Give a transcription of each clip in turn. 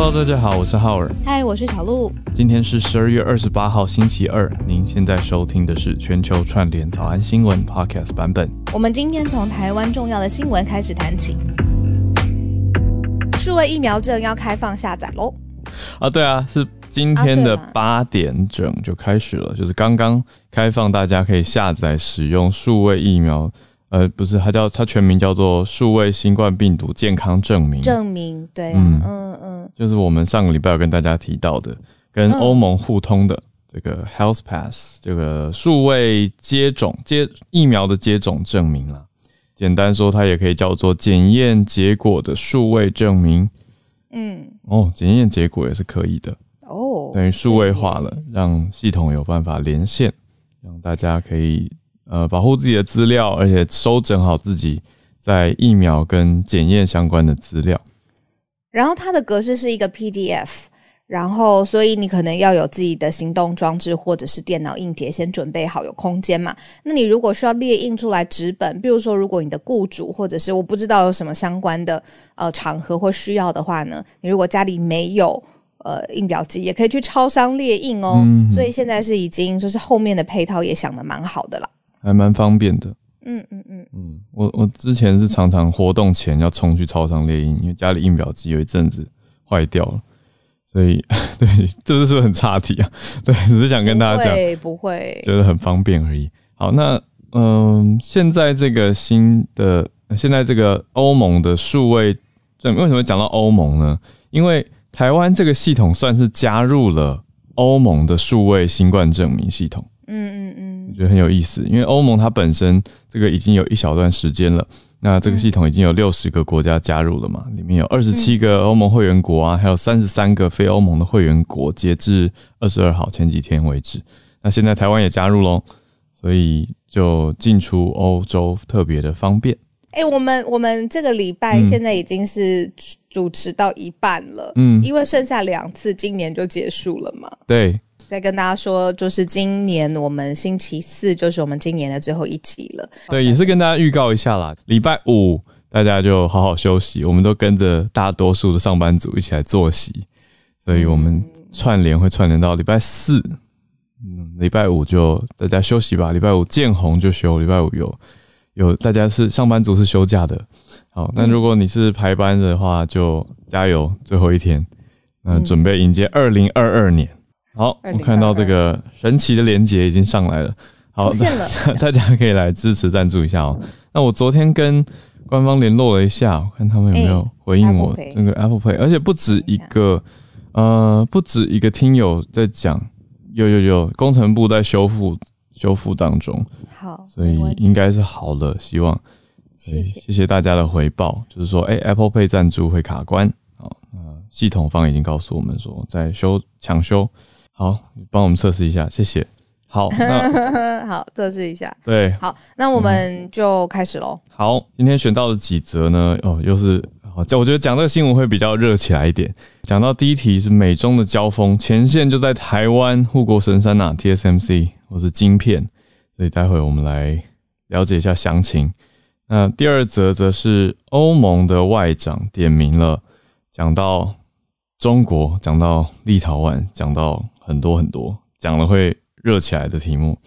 Hello，大家好，我是浩尔。嗨，我是小鹿。今天是十二月二十八号，星期二。您现在收听的是全球串联早安新闻 Podcast 版本。我们今天从台湾重要的新闻开始谈起。数位疫苗证要开放下载喽！啊，对啊，是今天的八点整就开始了，就是刚刚开放，大家可以下载使用数位疫苗。呃，不是，它叫它全名叫做数位新冠病毒健康证明。证明，对，嗯嗯嗯，就是我们上个礼拜有跟大家提到的，跟欧盟互通的这个 Health Pass，这个数位接种接疫苗的接种证明啦。简单说，它也可以叫做检验结果的数位证明。嗯，哦，检验结果也是可以的。哦，等于数位化了，让系统有办法连线，让大家可以。呃，保护自己的资料，而且收整好自己在疫苗跟检验相关的资料。然后它的格式是一个 PDF，然后所以你可能要有自己的行动装置或者是电脑硬碟先准备好，有空间嘛？那你如果需要列印出来纸本，比如说如果你的雇主或者是我不知道有什么相关的呃场合或需要的话呢，你如果家里没有呃印表机，也可以去超商列印哦。所以现在是已经就是后面的配套也想的蛮好的了。还蛮方便的，嗯嗯嗯嗯，我我之前是常常活动前要冲去超商列印，因为家里印表机有一阵子坏掉了，所以 对，这是是不是很差题啊？对，只是想跟大家讲，不会，觉得很方便而已。好，那嗯，现在这个新的，现在这个欧盟的数位证，为什么讲到欧盟呢？因为台湾这个系统算是加入了欧盟的数位新冠证明系统。嗯嗯嗯，我觉得很有意思，因为欧盟它本身这个已经有一小段时间了，那这个系统已经有六十个国家加入了嘛，里面有二十七个欧盟会员国啊，还有三十三个非欧盟的会员国，截至二十二号前几天为止，那现在台湾也加入喽，所以就进出欧洲特别的方便。哎，我们我们这个礼拜现在已经是主持到一半了，嗯，因为剩下两次，今年就结束了嘛，对。再跟大家说，就是今年我们星期四就是我们今年的最后一集了。对，也是跟大家预告一下啦。礼拜五大家就好好休息，我们都跟着大多数的上班族一起来作息，所以我们串联会串联到礼拜四。嗯，礼拜五就大家休息吧。礼拜五见红就休，礼拜五有有大家是上班族是休假的。好，那如果你是排班的话，就加油，最后一天，嗯，准备迎接二零二二年。好，我看到这个神奇的连接已经上来了。好，大家可以来支持赞助一下哦。那我昨天跟官方联络了一下，我看他们有没有回应我这个 Apple Pay，而且不止一个，呃，不止一个听友在讲，有有有，工程部在修复修复当中。好，所以应该是好了，希望谢谢谢谢大家的回报，就是说，哎，Apple Pay 赞助会卡关，好，呃，系统方已经告诉我们说在修抢修。好，帮我们测试一下，谢谢。好，那好，测试一下。对，好，那我们就开始喽。好，今天选到了几则呢？哦，又是好，我觉得讲这个新闻会比较热起来一点。讲到第一题是美中的交锋，前线就在台湾护国神山呐，TSMC 或是晶片，所以待会我们来了解一下详情。那第二则则是欧盟的外长点名了，讲到中国，讲到立陶宛，讲到。很多很多讲了会热起来的题目。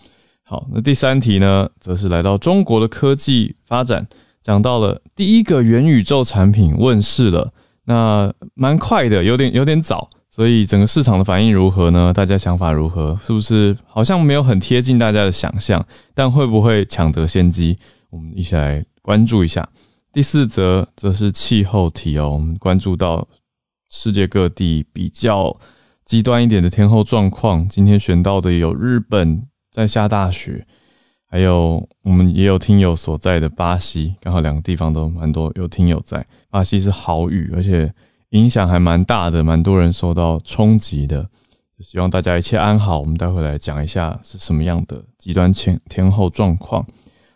好，那第三题呢，则是来到中国的科技发展，讲到了第一个元宇宙产品问世了，那蛮快的，有点有点早，所以整个市场的反应如何呢？大家想法如何？是不是好像没有很贴近大家的想象？但会不会抢得先机？我们一起来关注一下。第四则则是气候题哦，我们关注到世界各地比较。极端一点的天候状况，今天选到的有日本在下大雪，还有我们也有听友所在的巴西，刚好两个地方都蛮多有听友在。巴西是好雨，而且影响还蛮大的，蛮多人受到冲击的。希望大家一切安好。我们待会来讲一下是什么样的极端天天候状况。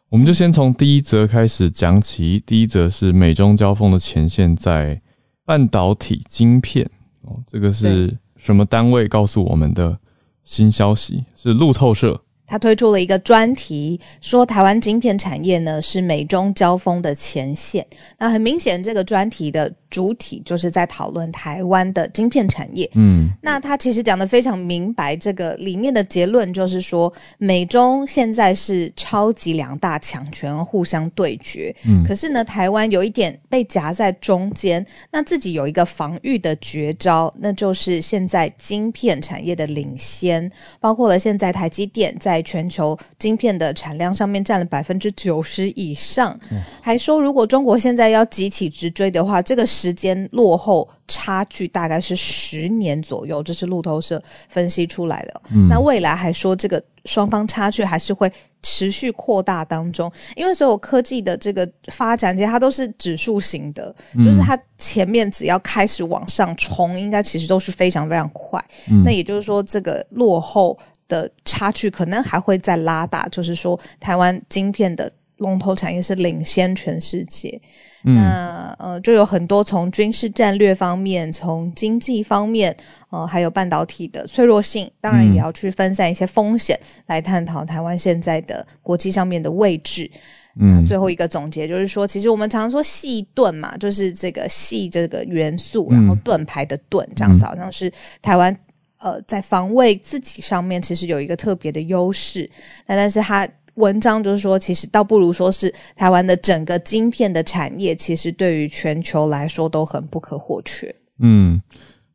我们就先从第一则开始讲起。第一则是美中交锋的前线在半导体晶片哦，这个是。什么单位告诉我们的新消息？是路透社，他推出了一个专题，说台湾晶片产业呢是美中交锋的前线。那很明显，这个专题的主体就是在讨论台湾的晶片产业。嗯那他其实讲的非常明白，这个里面的结论就是说，美中现在是超级两大强权互相对决。嗯可是呢，台湾有一点被夹在中间，那自己有一个防御的绝招，那就是现在晶片产业的领先，包括了现在台积电在全球晶片的产量上面占了百分之九十以上，还说如果中国现在要急起直追的话，这个时间落后差距大概是十年左右，这是路透社分析出来的。那未来还说这个双方差距还是会持续扩大当中，因为所有科技的这个发展，其实它都是指数型的，就是它前面只要开始往上冲，应该其实都是非常非常快。那也就是说，这个落后的差距可能还会再拉大，就是说台湾晶片的龙头产业是领先全世界。那呃，就有很多从军事战略方面，从经济方面，呃，还有半导体的脆弱性，当然也要去分散一些风险，来探讨台湾现在的国际上面的位置。嗯最后一个总结就是说，其实我们常说细盾嘛，就是这个细这个元素，然后盾牌的盾，这样子好像是台湾呃在防卫自己上面其实有一个特别的优势。那但是它文章就是说，其实倒不如说是台湾的整个晶片的产业，其实对于全球来说都很不可或缺。嗯，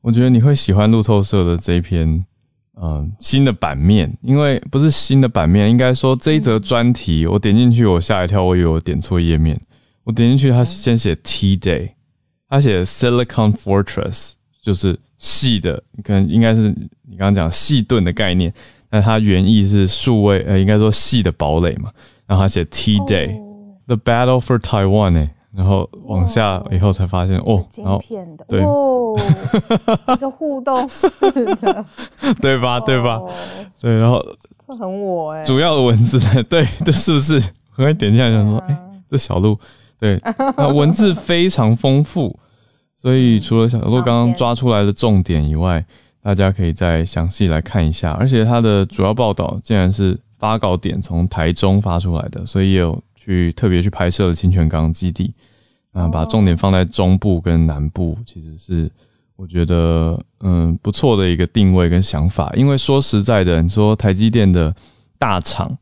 我觉得你会喜欢路透社的这一篇。嗯，新的版面，因为不是新的版面，应该说这一则专题，我点进去，我吓一跳，我以为我点错页面。我点进去，它先写 T Day，他写 Silicon Fortress，就是细的，可能应该是你刚刚讲细盾的概念，那它原意是数位，呃，应该说细的堡垒嘛。然后它写 T Day，The、Battle for Taiwan，哎、然后往下以后才发现，哦，然后片的对哦，一个互动式的，对吧，对吧？哦对，然后这很我哎、主要的文字在对，这是不是？我会点进来想说，哎、嗯这小鹿，对，那文字非常丰富，所以除了小鹿刚刚抓出来的重点以外，大家可以再详细来看一下。而且它的主要报道竟然是发稿点从台中发出来的，所以也有去特别去拍摄了清泉岗基地，啊，把重点放在中部跟南部，其实是我觉得嗯不错的一个定位跟想法。因为说实在的，你说台积电的大厂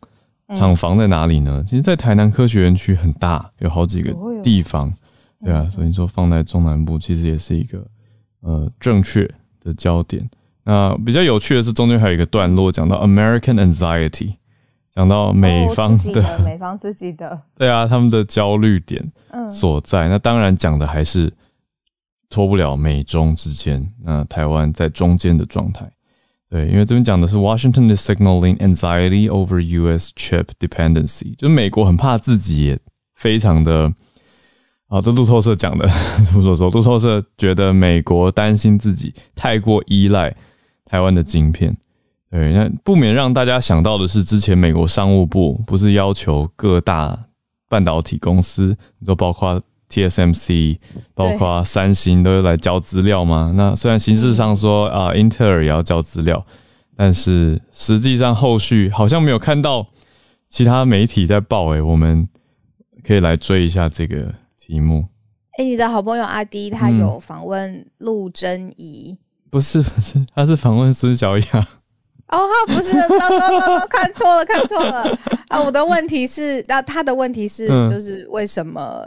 厂房在哪里呢？其实，在台南科学园区很大，有好几个地方，对啊，所以你说放在中南部，其实也是一个呃正确的焦点。那比较有趣的是，中间还有一个段落讲到 American anxiety，讲到美方哦的的 美方自己的，对啊，他们的焦虑点嗯，所在。那当然讲的还是脱不了美中之间，那台湾在中间的状态。对，因为这边讲的是 Washington is signaling anxiety over U.S. chip dependency，就是美国很怕自己也非常的啊，这路透社讲的，路透说路透社觉得美国担心自己太过依赖台湾的晶片。对，那不免让大家想到的是，之前美国商务部不是要求各大半导体公司，都包括 TSMC，包括三星都来交资料吗？那虽然形式上说啊、英特尔也要交资料，但是实际上后续好像没有看到其他媒体在报。诶，我们可以来追一下这个题目。哎、你的好朋友阿迪他嗯有访问陆贞仪。不是不是，他是访问孙小雅。哦，他不是，糟糟糟糟，看错了，看错了啊！我的问题是，那他的问题是，嗯就是为什么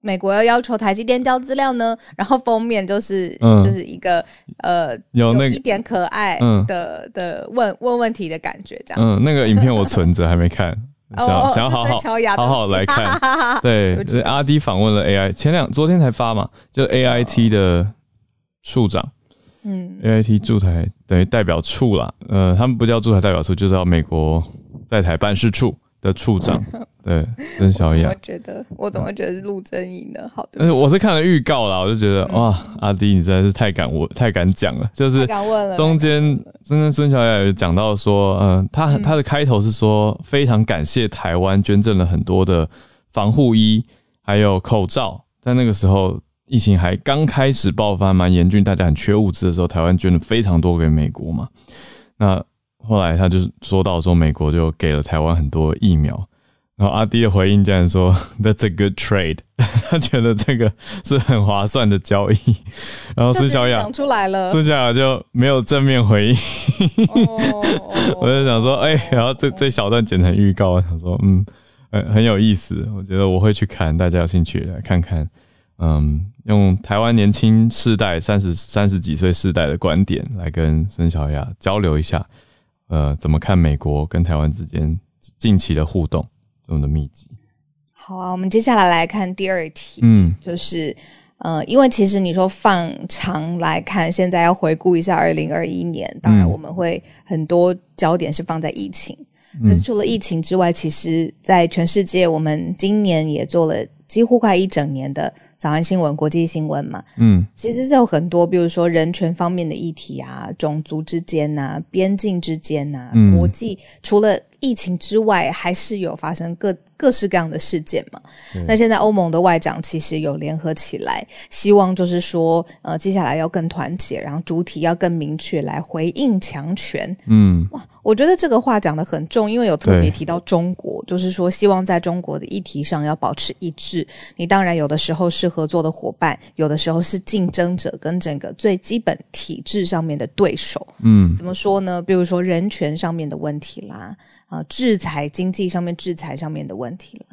美国要要求台积电交资料呢？然后封面就是、嗯就是一个呃有那个一点可爱嗯的、的问问问题的感觉，这样。嗯，那个影片我存着还没看，想哦，想要好好好好来看。对，就是阿迪访问了 AI，前两昨天才发嘛，就 AIT 的处长嗯，，AIT 驻台等于代表处啦，呃，他们不叫驻台代表处，就叫美国在台办事处的处长，对，孙小雅我。觉得我怎么觉得是陆贞仪呢？好，对但是我是看了预告啦，我就觉得、哇，阿迪你真的是太敢我太敢讲了，就是中间，真的孙小雅有讲到说，嗯、他他的开头是说非常感谢台湾捐赠了很多的防护衣，还有口罩，在那个时候疫情还刚开始爆发蛮严峻，大家很缺物资的时候，台湾捐了非常多给美国嘛。那后来他就说到说，美国就给了台湾很多疫苗。然后阿迪的回应竟然说 "That's a good trade"，他觉得这个是很划算的交易。然后孙小雅讲出来了，孙小雅就没有正面回应。我就想说，哎，然后这这小段剪成预告，我想说，嗯，很很有意思。我觉得我会去看，大家有兴趣来看看。嗯，用台湾年轻世代三十三十几岁世代的观点来跟孙小雅交流一下，呃，怎么看美国跟台湾之间近期的互动？这么的秘籍，好啊，我们接下来来看第二题，嗯，就是呃，因为其实你说放长来看，现在要回顾一下二零二一年，当然我们会很多焦点是放在疫情，可是除了疫情之外，其实在全世界，我们今年也做了几乎快一整年的早安新闻、国际新闻嘛，嗯，其实是有很多，比如说人权方面的议题啊，种族之间呐，边境之间呐，国际除了。疫情之外，还是有发生各各式各样的事件嘛？那现在欧盟的外长其实有联合起来，希望就是说，呃，接下来要更团结，然后主体要更明确来回应强权。嗯，哇，我觉得这个话讲的很重，因为有特别提到中国，就是说希望在中国的议题上要保持一致。你当然有的时候是合作的伙伴，有的时候是竞争者跟整个最基本体制上面的对手。嗯，怎么说呢？比如说人权上面的问题啦。啊，制裁经济上面制裁上面的问题了。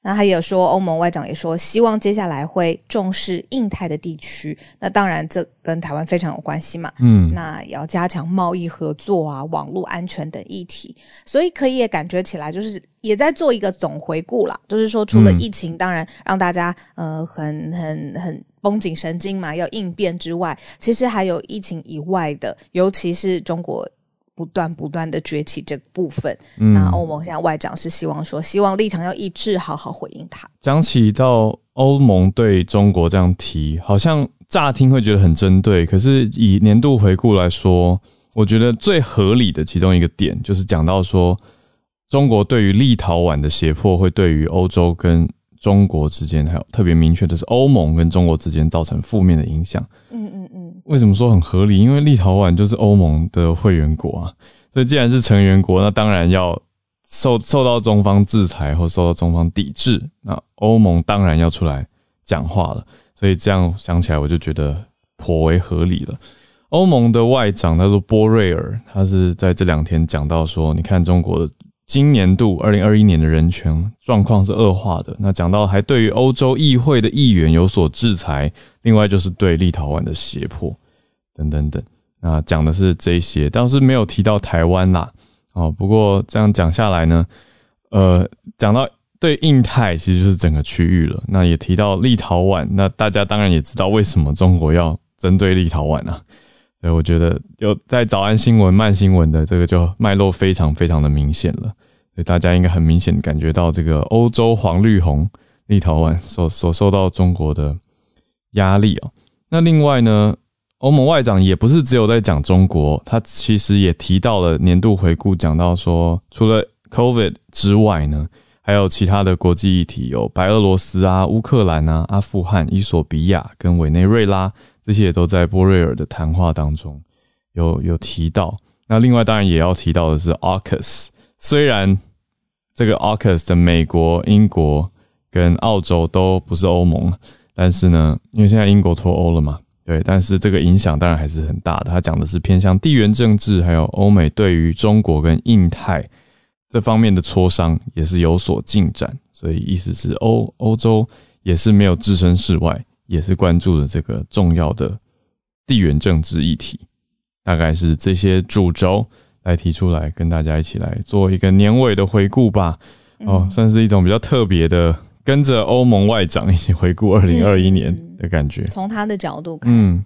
那他也说，欧盟外长也说，希望接下来会重视印太的地区。那当然，这跟台湾非常有关系嘛。嗯，那也要加强贸易合作啊，网络安全等议题。所以可以也感觉起来，就是也在做一个总回顾啦。就是说，除了疫情，当然让大家呃很很很绷紧神经嘛，要应变之外，其实还有疫情以外的，尤其是中国。不断不断的崛起这部分，那欧盟现在外长是希望说，希望立场要一致，好好回应他。讲起到欧盟对中国这样提，好像乍听会觉得很针对，可是以年度回顾来说，我觉得最合理的其中一个点就是讲到说，中国对于立陶宛的胁迫会对于欧洲跟中国之间，还有特别明确的是欧盟跟中国之间造成负面的影响。嗯嗯嗯。为什么说很合理？因为立陶宛就是欧盟的会员国啊，所以既然是成员国，那当然要受受到中方制裁或受到中方抵制，那欧盟当然要出来讲话了。所以这样想起来，我就觉得颇为合理了。欧盟的外长他说波瑞尔，他是在这两天讲到说，你看中国的。今年度二零二一年的人权状况是恶化的。那讲到还对于欧洲议会的议员有所制裁，另外就是对立陶宛的胁迫等等等。那讲的是这些，倒是没有提到台湾啦。哦，不过这样讲下来呢，呃，讲到对印太其实就是整个区域了。那也提到立陶宛，那大家当然也知道为什么中国要针对立陶宛啊。对，我觉得有在早安新闻、慢新闻的这个就脉络非常非常的明显了，所以大家应该很明显感觉到这个欧洲黄绿红立陶宛所所受到中国的压力哦。那另外呢，欧盟外长也不是只有在讲中国，他其实也提到了年度回顾，讲到说除了 COVID 之外呢，还有其他的国际议题，有白俄罗斯啊、乌克兰啊、阿富汗、伊索比亚跟委内瑞拉。这些也都在波瑞尔的谈话当中有有提到。那另外当然也要提到的是 AUKUS。虽然这个 AUKUS 的美国、英国跟澳洲都不是欧盟，但是呢，因为现在英国脱欧了嘛，对，但是这个影响当然还是很大的。他讲的是偏向地缘政治，还有欧美对于中国跟印太这方面的磋商也是有所进展。所以意思是欧欧洲也是没有置身事外。也是关注了这个重要的地缘政治议题，大概是这些主轴来提出来，跟大家一起来做一个年尾的回顾吧。哦，算是一种比较特别的，跟着欧盟外长一起回顾二零二一年的感觉。从他的角度看。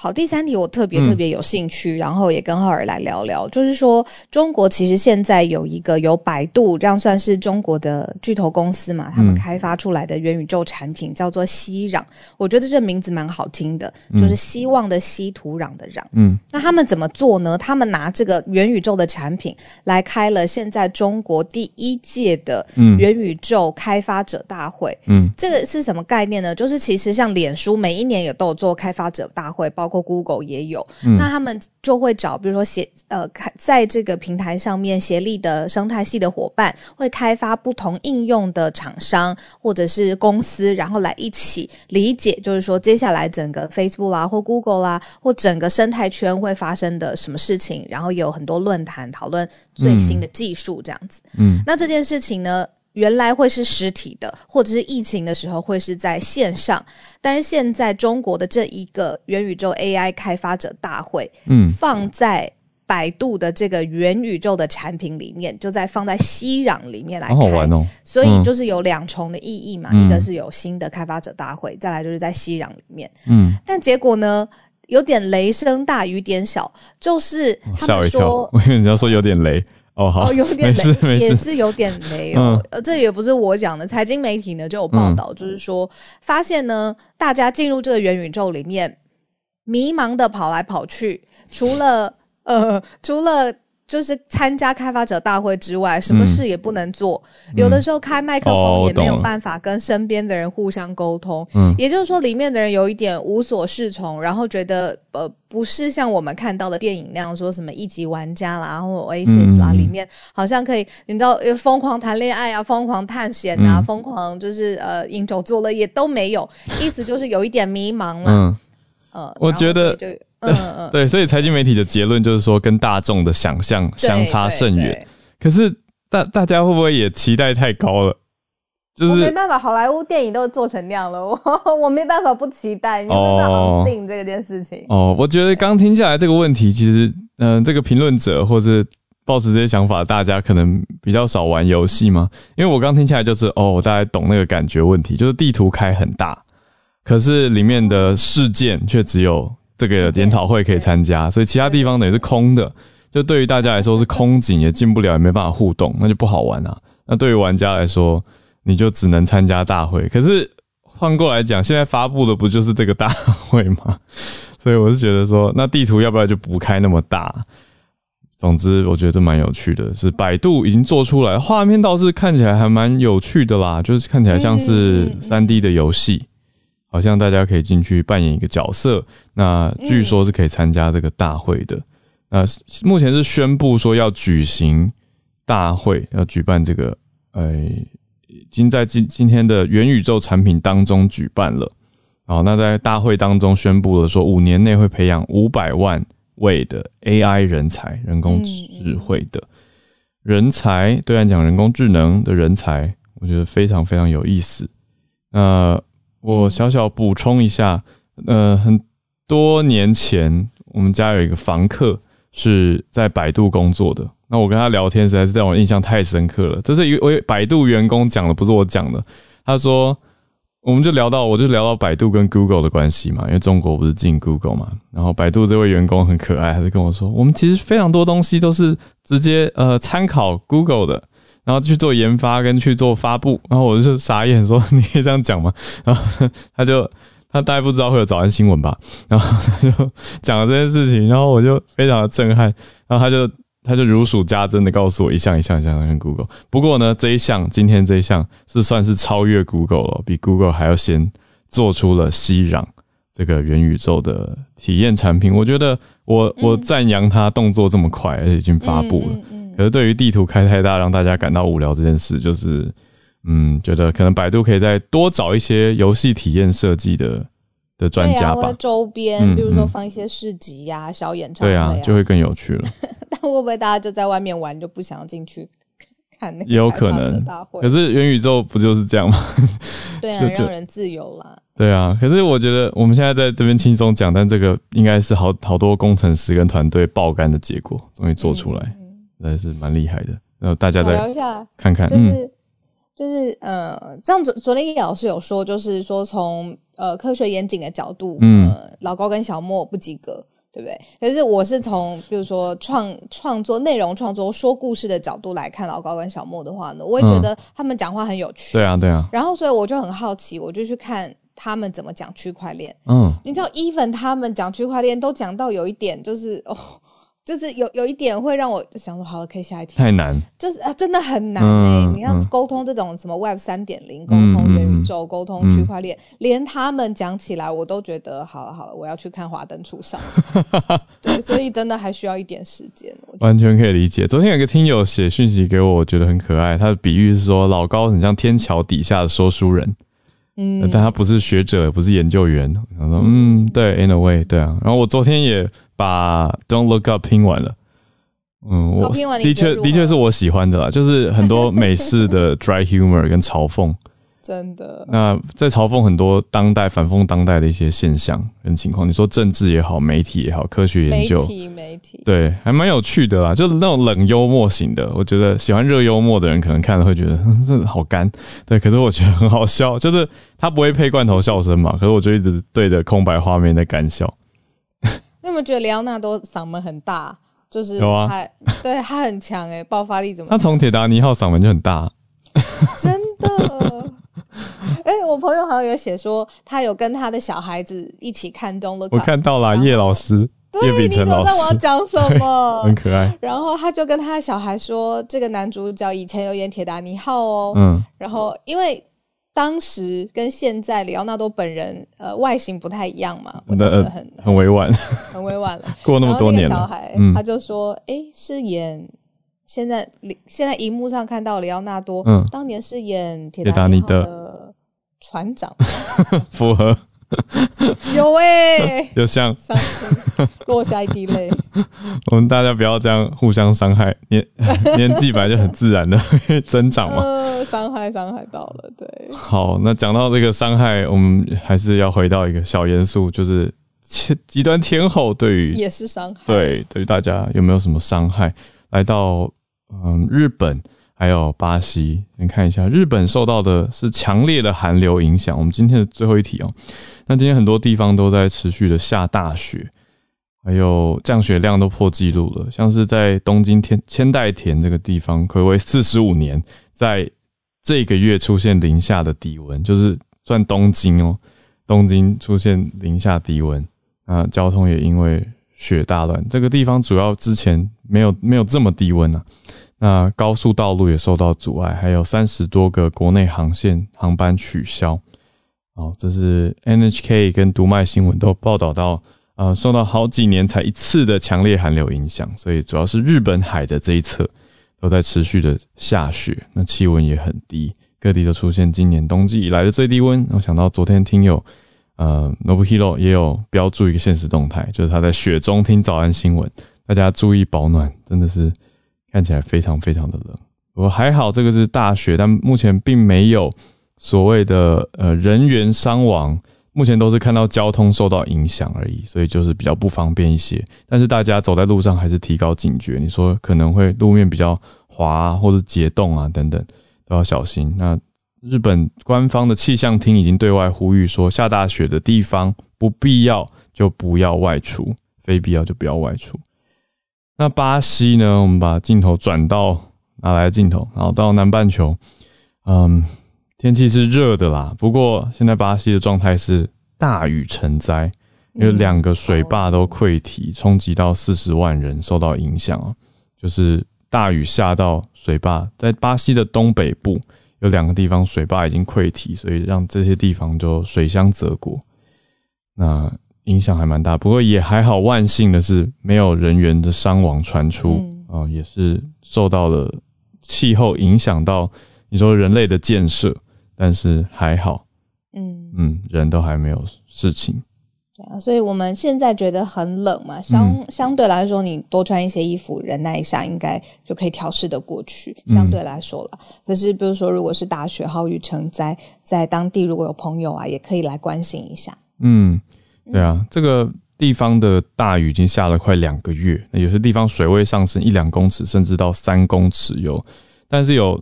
好，第三题我特别特别有兴趣，然后也跟浩尔来聊聊，就是说中国其实现在有一个由百度这样算是中国的巨头公司嘛，他们开发出来的元宇宙产品叫做熙壤，我觉得这名字蛮好听的，就是希望的希土壤的壤。嗯，那他们怎么做呢？他们拿这个元宇宙的产品来开了现在中国第一届的元宇宙开发者大会。嗯，这个是什么概念呢？就是其实像脸书每一年也都有做开发者大会，包包括 Google 也有。嗯那他们就会找，比如说协呃开在这个平台上面协力的生态系的伙伴，会开发不同应用的厂商或者是公司，然后来一起理解，就是说接下来整个 Facebook 啦或 Google 啦或整个生态圈会发生的什么事情，然后有很多论坛讨论最新的技术这样子。嗯那这件事情呢？原来会是实体的，或者是疫情的时候会是在线上，但是现在中国的这一个元宇宙 AI 开发者大会，嗯放在百度的这个元宇宙的产品里面，就在放在熙壤里面来开，好好玩哦。所以就是有两重的意义嘛，嗯一个是有新的开发者大会，再来就是在熙壤里面。嗯，但结果呢，有点雷声大雨点小，就是他们吓我一跳说，我以为你要说有点雷。哦，好，哦，有点雷，也。是有点雷哦。呃，这也不是我讲的，财经媒体呢就有报道，就是说发现呢，大家进入这个元宇宙里面，迷茫的跑来跑去，除了呃，除了。就是参加开发者大会之外，什么事也不能做。有的时候开麦克风也没有办法跟身边的人互相沟通。嗯也就是说，里面的人有一点无所适从，然后觉得呃，不是像我们看到的电影那样说什么一级玩家啦，或 Oasis 啦，嗯里面好像可以，你知道，呃疯狂谈恋爱啊，疯狂探险啊，嗯疯狂就是呃饮酒作乐也都没有，意思就是有一点迷茫啦。我觉得就 嗯嗯嗯，对，所以财经媒体的结论就是说，跟大众的想象相差甚。远。可是大大家会不会也期待太高了？就是我没办法，好莱坞电影都做成那样了，我 我没办法不期待，你没办哦法 on 这件事情。哦，我觉得刚听下来这个问题，其实嗯、呃这个评论者或者抱持这些想法，大家可能比较少玩游戏嘛。因为我刚听下来就是哦，我大概懂那个感觉问题，就是地图开很大，可是里面的事件却只有这个研讨会可以参加，所以其他地方等于是空的。就对于大家来说是空景，也进不了，也没办法互动，那就不好玩啊。那对于玩家来说，你就只能参加大会。可是换过来讲，现在发布的不就是这个大会吗？所以我是觉得说，那地图要不要就不开那么大？总之，我觉得这蛮有趣的，是百度已经做出来，画面倒是看起来还蛮有趣的啦，就是看起来像是三 D 的游戏，好像大家可以进去扮演一个角色。那据说是可以参加这个大会的。那目前是宣布说要举行大会，要举办这个，呃，已经在今今天的元宇宙产品当中举办了。好，那在大会当中宣布了说，五年内会培养五百万位的 AI 人才，人工智慧的人才。对岸讲人工智能的人才，我觉得非常非常有意思。那我小小补充一下，呃，很多年前我们家有一个房客是在百度工作的，那我跟他聊天实在是让我印象太深刻了。这是一位百度员工讲的，不是我讲的。他说。我们就聊到，我就聊到百度跟 Google 的关系嘛，因为中国不是进 Google 嘛，然后百度这位员工很可爱，他就跟我说，我们其实非常多东西都是直接呃参考 Google 的，然后去做研发跟去做发布，然后我就傻眼说，你可以这样讲吗？然后他就他大概不知道会有早安新闻吧，然后他就讲了这件事情，然后我就非常的震撼，然后他就。他就如数家珍的告诉我一项一项一项跟 Google，不过呢，这一项今天这一项是算是超越 Google 了，比 Google 还要先做出了熙壤这个元宇宙的体验产品。我觉得我我赞扬他动作这么快，而且已经发布了。嗯嗯可是对于地图开太大，让大家感到无聊这件事，就是嗯，觉得可能百度可以再多找一些游戏体验设计的的专家吧。周边，嗯比如说嗯放一些市集呀、小演唱会对啊，就会更有趣了。但会不会大家就在外面玩，就不想进去看那个 也有可能？可是元宇宙不就是这样吗？对啊，就就让人自由啦。对啊，可是我觉得我们现在在这边轻松讲，但这个应该是好好多工程师跟团队爆肝的结果，终于做出来，的是蛮厉害的。然后大家再聊再一下，看看，嗯就是、就是呃，这样昨昨天叶老师有说，就是说从呃科学严谨的角度，嗯呃，老高跟小莫不及格。对不对？可是我是从比如说创创作内容创作说故事的角度来看老高跟小莫的话呢，我也觉嗯得他们讲话很有趣。对啊，对啊，然后所以我就很好奇，我就去看他们怎么讲区块链。嗯，你知道，even 他们讲区块链都讲到有一点，就是哦，就是有有一点会让我想说，好了，可以下一题，太难，就是啊，真的很难哎、嗯你要嗯沟通这种什么 Web 三点零，沟通元宇宙沟通区块链，连他们讲起来，我都觉得好了好了，我要去看《华灯初上》。对，所以真的还需要一点时间。完全可以理解。昨天有个听友写讯息给我，我觉得很可爱。他的比喻是说，老高很像天桥底下的说书人。嗯，但他不是学者，也不是研究员。他说：“嗯，对，in a way，对啊。”然后我昨天也把 “Don't Look Up” 拼完了。嗯，我的确的确是我喜欢的啦，就是很多美式的 dry humor 跟嘲讽。真的。那在嘲讽很多当代反讽当代的一些现象跟情况，你说政治也好，媒体也好，科学研究，媒体媒体，对，还蛮有趣的啦。就是那种冷幽默型的，我觉得喜欢热幽默的人可能看了会觉得 这好干。对，可是我觉得很好笑，就是他不会配罐头笑声嘛，可是我就一直对着空白画面在干笑。你有没有觉得里奥纳多嗓门很大？就是有啊，对他很强哎，爆发力怎么？他从铁达尼号嗓门就很大，真的。哎，我朋友好像有写说，他有跟他的小孩子一起看《Don't Look》，我看到了叶老师，叶秉成老师，我要讲什么？很可爱。然后他就跟他的小孩说，这个男主角以前有演《铁达尼号》哦，嗯，然后因为当时跟现在里奥纳多本人呃外形不太一样嘛，我觉得很很委婉，很委婉了。过那么多年了，小孩他就说，哎，是演。现在，现在荧幕上看到里奥纳多，嗯，当年是演铁达尼的船长，符合，有哎，有像，落下一滴泪。我们大家不要这样互相伤害，年年纪本来就很自然的增长嘛，伤害伤害到了，对。好，那讲到这个伤害，我们还是要回到一个小严肃，就是极端天后对于也是伤害，对，对于大家有没有什么伤害？来到。嗯，日本还有巴西，你看一下，日本受到的是强烈的寒流影响。我们今天的最后一题哦，那今天很多地方都在持续的下大雪，还有降雪量都破纪录了。像是在东京天千代田这个地方，可谓四十五年在这个月出现零下的低温，就是算东京哦，东京出现零下低温，啊，交通也因为雪大乱。这个地方主要之前没有没有这么低温啊。那高速道路也受到阻碍，还有三十多个国内航线航班取消。哦，这是 NHK 跟读卖新闻都报道到，呃，受到好几年才一次的强烈寒流影响，所以主要是日本海的这一侧都在持续的下雪，那气温也很低，各地都出现今年冬季以来的最低温。我想到昨天听友呃 Nobuhiro 也有标注一个现实动态，就是他在雪中听早安新闻，大家注意保暖，真的是。看起来非常非常的冷，我还好，这个是大雪，但目前并没有所谓的呃人员伤亡，目前都是看到交通受到影响而已，所以就是比较不方便一些。但是大家走在路上还是提高警觉，你说可能会路面比较滑或者结冻啊等等，都要小心。那日本官方的气象厅已经对外呼吁说，下大雪的地方不必要就不要外出，非必要就不要外出。那巴西呢？我们把镜头转到哪来镜头？然后到南半球，嗯，天气是热的啦。不过现在巴西的状态是大雨成灾，因为两个水坝都溃堤，冲击到四十万人受到影响啊。就是大雨下到水坝，在巴西的东北部有两个地方水坝已经溃堤，所以让这些地方就水乡泽国。那影响还蛮大，不过也还好，万幸的是没有人员的伤亡传出啊，也是受到了气候影响到你说人类的建设，但是还好，嗯嗯，人都还没有事情。对啊，所以我们现在觉得很冷嘛，相相对来说，你多穿一些衣服，忍耐一下，应该就可以调试的过去。相对来说了，可是比如说，如果是大雪豪雨成灾，在当地如果有朋友啊，也可以来关心一下。嗯。对啊，这个地方的大雨已经下了快两个月，那有些地方水位上升一两公尺，甚至到三公尺有，但是有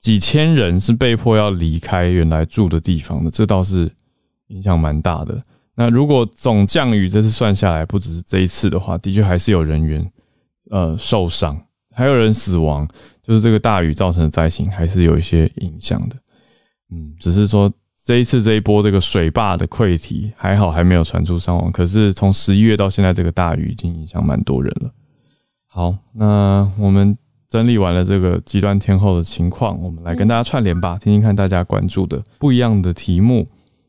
几千人是被迫要离开原来住的地方的，这倒是影响蛮大的。那如果总降雨这次算下来，不只是这一次的话，的确还是有人员呃受伤，还有人死亡，就是这个大雨造成的灾情还是有一些影响的。嗯，只是说。这一次这一波这个水坝的溃堤还好还没有传出伤亡，可是从十一月到现在这个大雨已经影响蛮多人了。好，那我们整理完了这个极端天后的情况，我们来跟大家串联吧，听听看大家关注的不一样的题目。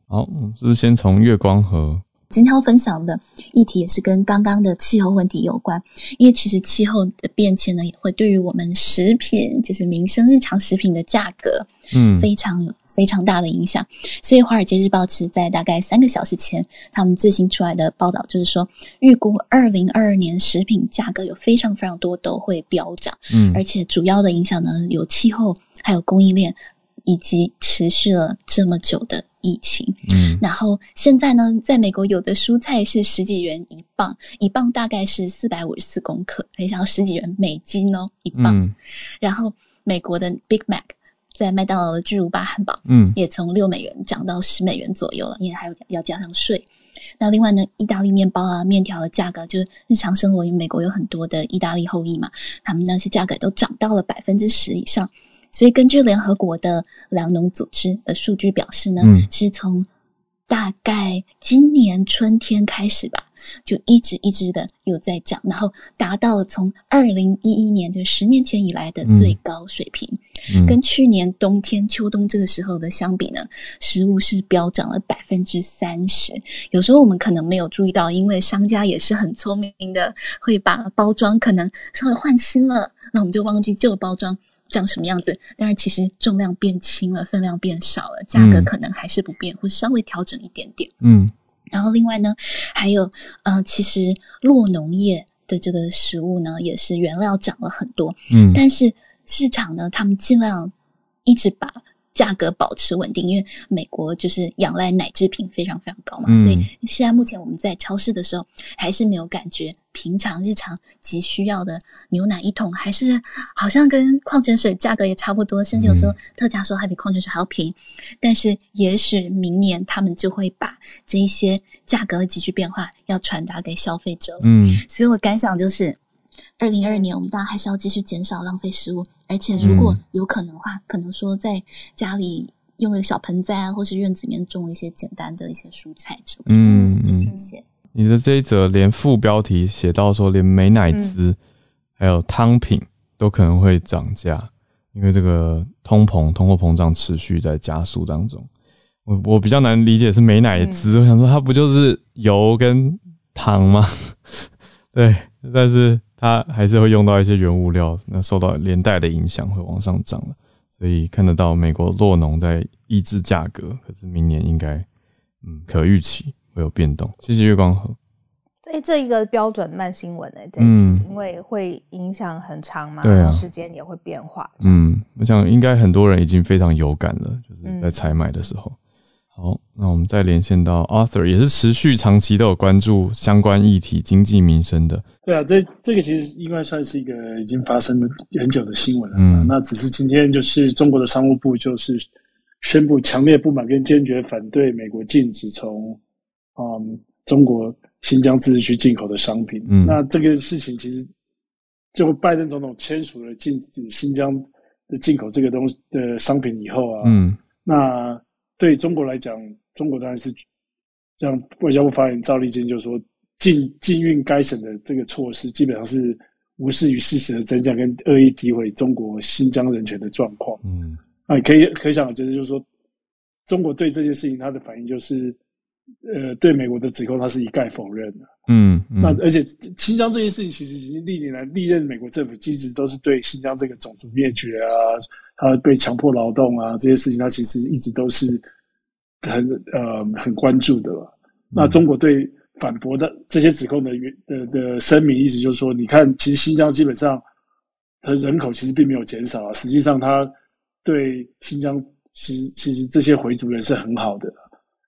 好，是不是先从月光河？今天要分享的议题也是跟刚刚的气候问题有关，因为其实气候的变迁呢，也会对于我们食品，就是民生日常食品的价格，嗯，非常有非常大的影响。所以《华尔街日报》其实在大概三个小时前，他们最新出来的报道就是说，预估二零二二年食品价格有非常非常多都会飙涨，嗯，而且主要的影响呢，有气候，还有供应链，以及持续了这么久的。疫情，嗯，然后现在呢，在美国有的蔬菜是十几元一磅，一磅大概是四百五十四公克，可以想到十几元美金哦，一磅。然后美国的 Big Mac 在麦当劳的巨无霸汉堡，嗯，也从六美元涨到十美元左右了，因为还有要加上税。那另外呢，意大利面包啊、面条的价格，就是日常生活，因为美国有很多的意大利后裔嘛，他们那些价格都涨到了百分之十以上。所以，根据联合国的粮农组织的数据表示呢，是从大概今年春天开始吧，就一直一直的有在涨，然后达到了从二零一一年就十年前以来的最高水平。跟去年冬天、秋冬这个时候的相比呢，食物是飙涨了百分之三十。有时候我们可能没有注意到，因为商家也是很聪明的，会把包装可能稍微换新了，那我们就忘记旧包装。长什么样子？但是其实重量变轻了，分量变少了，价格可能还是不变，或稍微调整一点点。嗯，然后另外呢，还有呃，其实落农业的这个食物呢，也是原料涨了很多。嗯，但是市场呢，他们尽量一直把。价格保持稳定，因为美国就是仰赖奶制品非常非常高嘛，所以现在目前我们在超市的时候还是没有感觉，平常日常急需要的牛奶一桶还是好像跟矿泉水价格也差不多，甚至有时候特价时候还比矿泉水还要便宜。但是也许明年他们就会把这一些价格的急剧变化要传达给消费者。嗯，所以我感想就是。二零二二年，我们大家还是要继续减少浪费食物，而且如果有可能的话，可能说在家里用一个小盆栽啊，或是院子里面种一些简单的一些蔬菜之类的。嗯嗯，谢谢。你的这一则连副标题写到说，连美乃滋还有汤品都可能会涨价，因为这个通膨、通货膨胀持续在加速当中。我我比较难理解是美乃滋，我想说它不就是油跟糖吗？对，但是。它还是会用到一些原物料，那受到连带的影响会往上涨了，所以看得到美国洛农在抑制价格，可是明年应该嗯可预期会有变动。谢谢月光河。对，这一个标准慢新闻诶，嗯，因为会影响很长嘛，对啊，时间也会变化。嗯，我想应该很多人已经非常有感了，就是在采买的时候。好，那我们再连线到 Arthur，也是持续长期都有关注相关议题、经济民生的。对啊，这这个其实应该算是一个已经发生了很久的新闻了。嗯，那只是今天就是中国的商务部就是宣布强烈不满跟坚决反对美国禁止从嗯中国新疆自治区进口的商品。嗯，那这个事情其实就拜登总统签署了禁止新疆的进口这个东西的商品以后啊，嗯，那。对中国来讲，中国当然是像外交部发言人赵立坚就说，禁禁运该省的这个措施基本上是无视于事实的真相，跟恶意诋毁中国新疆人权的状况。嗯，啊，可以可想而知，就是说，中国对这件事情他的反应就是，呃，对美国的指控他是一概否认的。嗯，那而且新疆这件事情其实已经历年来历任美国政府一直都是对新疆这个种族灭绝啊。他被强迫劳动啊，这些事情他其实一直都是很呃很关注的。那中国对反驳的这些指控的原的的声明，意思就是说，你看，其实新疆基本上它人口其实并没有减少啊，实际上他对新疆其实其实这些回族人是很好的。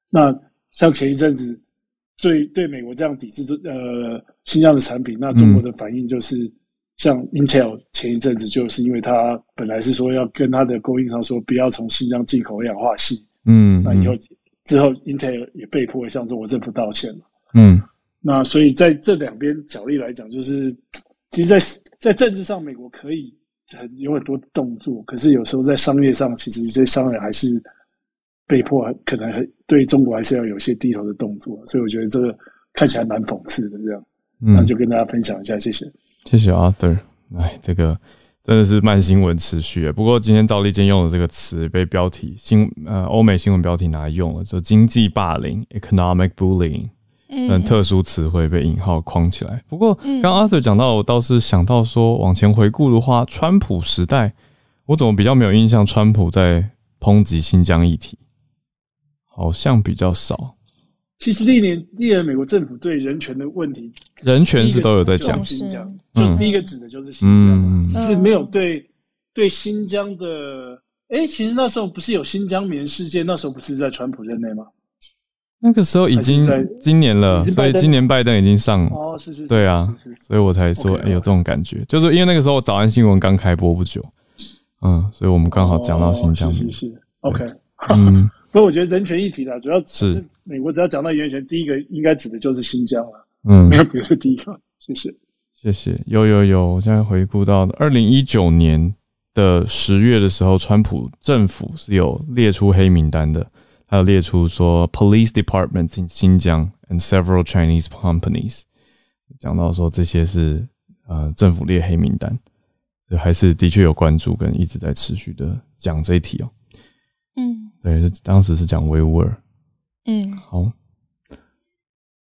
那像前一阵子对对美国这样抵制呃新疆的产品，那中国的反应就是。像 Intel 前一阵子就是因为他本来是说要跟他的供应商说不要从新疆进口二氧化锡，嗯，那以后之后 Intel 也被迫向中国政府道歉了，嗯，那所以在这两边角力来讲，就是其实，在在政治上，美国可以很有很多动作，可是有时候在商业上，其实这些商人还是被迫可能对中国还是要有些低头的动作，所以我觉得这个看起来蛮讽刺的，这样，那就跟大家分享一下，谢谢。谢谢 Arthur，哎，这个真的是慢新闻持续。不过今天赵立坚用的这个词被标题新呃欧美新闻标题拿来用了，就经济霸凌 （economic bullying），很特殊词汇被引号框起来。不过刚阿 Sir 讲到，我倒是想到说，往前回顾的话，川普时代，我怎么比较没有印象？川普在抨击新疆议题，好像比较少。其实历年历年美国政府对人权的问题，人权是都有在讲。新疆，就第一个指的就是新疆，是没有对对新疆的。哎，其实那时候不是有新疆棉事件，那时候不是在川普任内吗？那个时候已经今年了，所以今年拜登已经上哦，是是，对啊，所以我才说有这种感觉，就是因为那个时候早安新闻刚开播不久，嗯，所以我们刚好讲到新疆是是 OK，嗯。所以我觉得人权议题呢，主要是美国只要讲到人权，第一个应该指的就是新疆了。嗯，没有别的地方。谢谢，谢谢。有有有，我现在回顾到二零一九年的十月的时候，川普政府是有列出黑名单的，还有列出说 police department in 新疆 and several Chinese companies，讲到说这些是呃政府列黑名单，这还是的确有关注跟一直在持续的讲这一题哦。嗯。对，当时是讲维吾尔。嗯，好。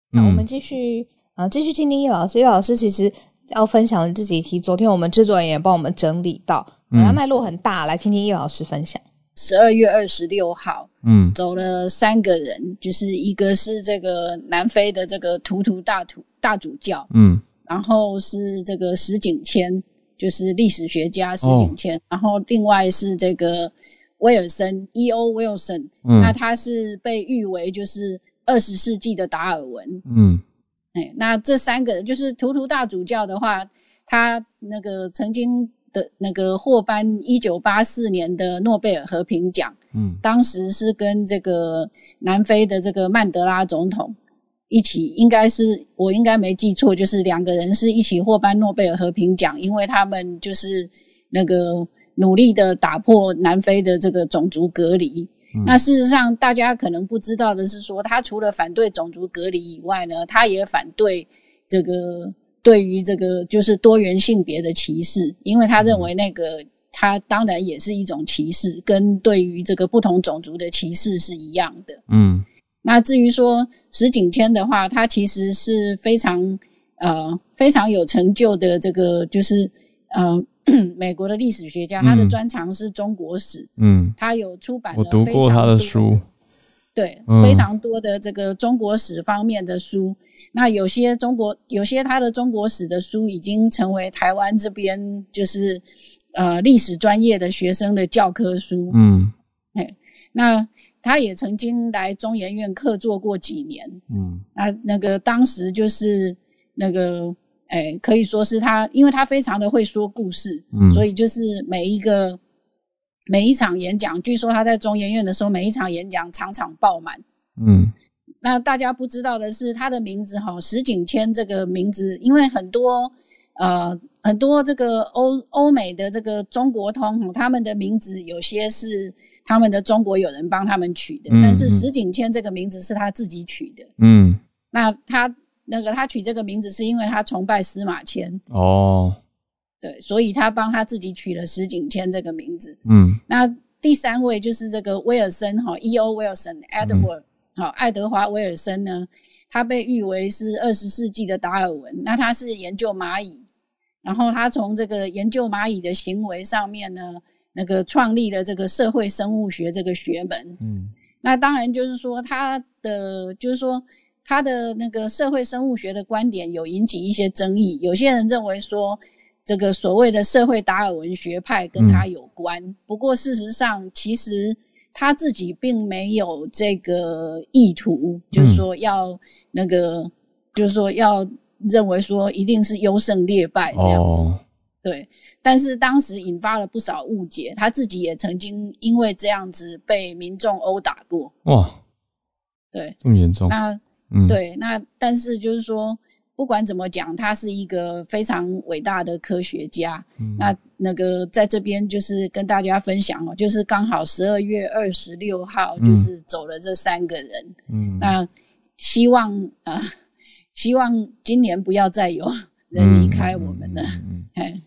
那我们继续啊，继续听听叶老师。叶老师其实要分享的这几题，昨天我们制作人也帮我们整理到，嗯，脉络很大，来听听叶老师分享。十二月二十六号，嗯，走了三个人，就是一个是这个南非的这个图图大图大主教，嗯，然后是这个石景谦，就是历史学家石景谦，然后另外是这个。威尔森 （E.O. Wilson），那他是被誉为就是二十世纪的达尔文。嗯，哎，那这三个人就是图图大主教的话，他那个曾经的那个获颁一九八四年的诺贝尔和平奖。嗯，当时是跟这个南非的这个曼德拉总统一起，应该是我应该没记错，就是两个人是一起获颁诺贝尔和平奖，因为他们就是那个。努力的打破南非的这个种族隔离。那事实上，大家可能不知道的是，说他除了反对种族隔离以外呢，他也反对这个对于这个就是多元性别的歧视，因为他认为那个他当然也是一种歧视，跟对于这个不同种族的歧视是一样的。嗯，那至于说石景谦的话，他其实是非常呃非常有成就的这个就是呃。美国的历史学家，他的专长是中国史。嗯，他有出版我读过他的书，对，非常多的这个中国史方面的书。那有些中国，有些他的中国史的书已经成为台湾这边就是呃历史专业的学生的教科书。嗯，哎，那他也曾经来中研院客座过几年。嗯，那那个当时就是那个。哎，可以说是他，因为他非常的会说故事，嗯，所以就是每一个每一场演讲，据说他在中研院的时候，每一场演讲场场爆满，嗯。那大家不知道的是，他的名字哈，石景谦这个名字，因为很多呃很多这个欧欧美的这个中国通，他们的名字有些是他们的中国友人帮他们取的，但是石景谦这个名字是他自己取的，嗯。那他。那个他取这个名字是因为他崇拜司马迁哦，对，所以他帮他自己取了石景谦这个名字。嗯，那第三位就是这个威尔森哈，E.O. Wilson，Edward 好，爱德华威尔森呢，他被誉为是二十世纪的达尔文。那他是研究蚂蚁，然后他从这个研究蚂蚁的行为上面呢，那个创立了这个社会生物学这个学门。嗯，那当然就是说他的就是说。他的那个社会生物学的观点有引起一些争议，有些人认为说这个所谓的社会达尔文学派跟他有关。不过事实上，其实他自己并没有这个意图，就是说要那个，就是说要认为说一定是优胜劣败这样子。对，但是当时引发了不少误解，他自己也曾经因为这样子被民众殴打过。哇，对，这么严重？那。嗯，对，那但是就是说，不管怎么讲，他是一个非常伟大的科学家。嗯那那个在这边就是跟大家分享哦，就是刚好十二月二十六号就是走了这三个人。嗯，那希望啊，希望今年不要再有人离开我们了。嗯 哎，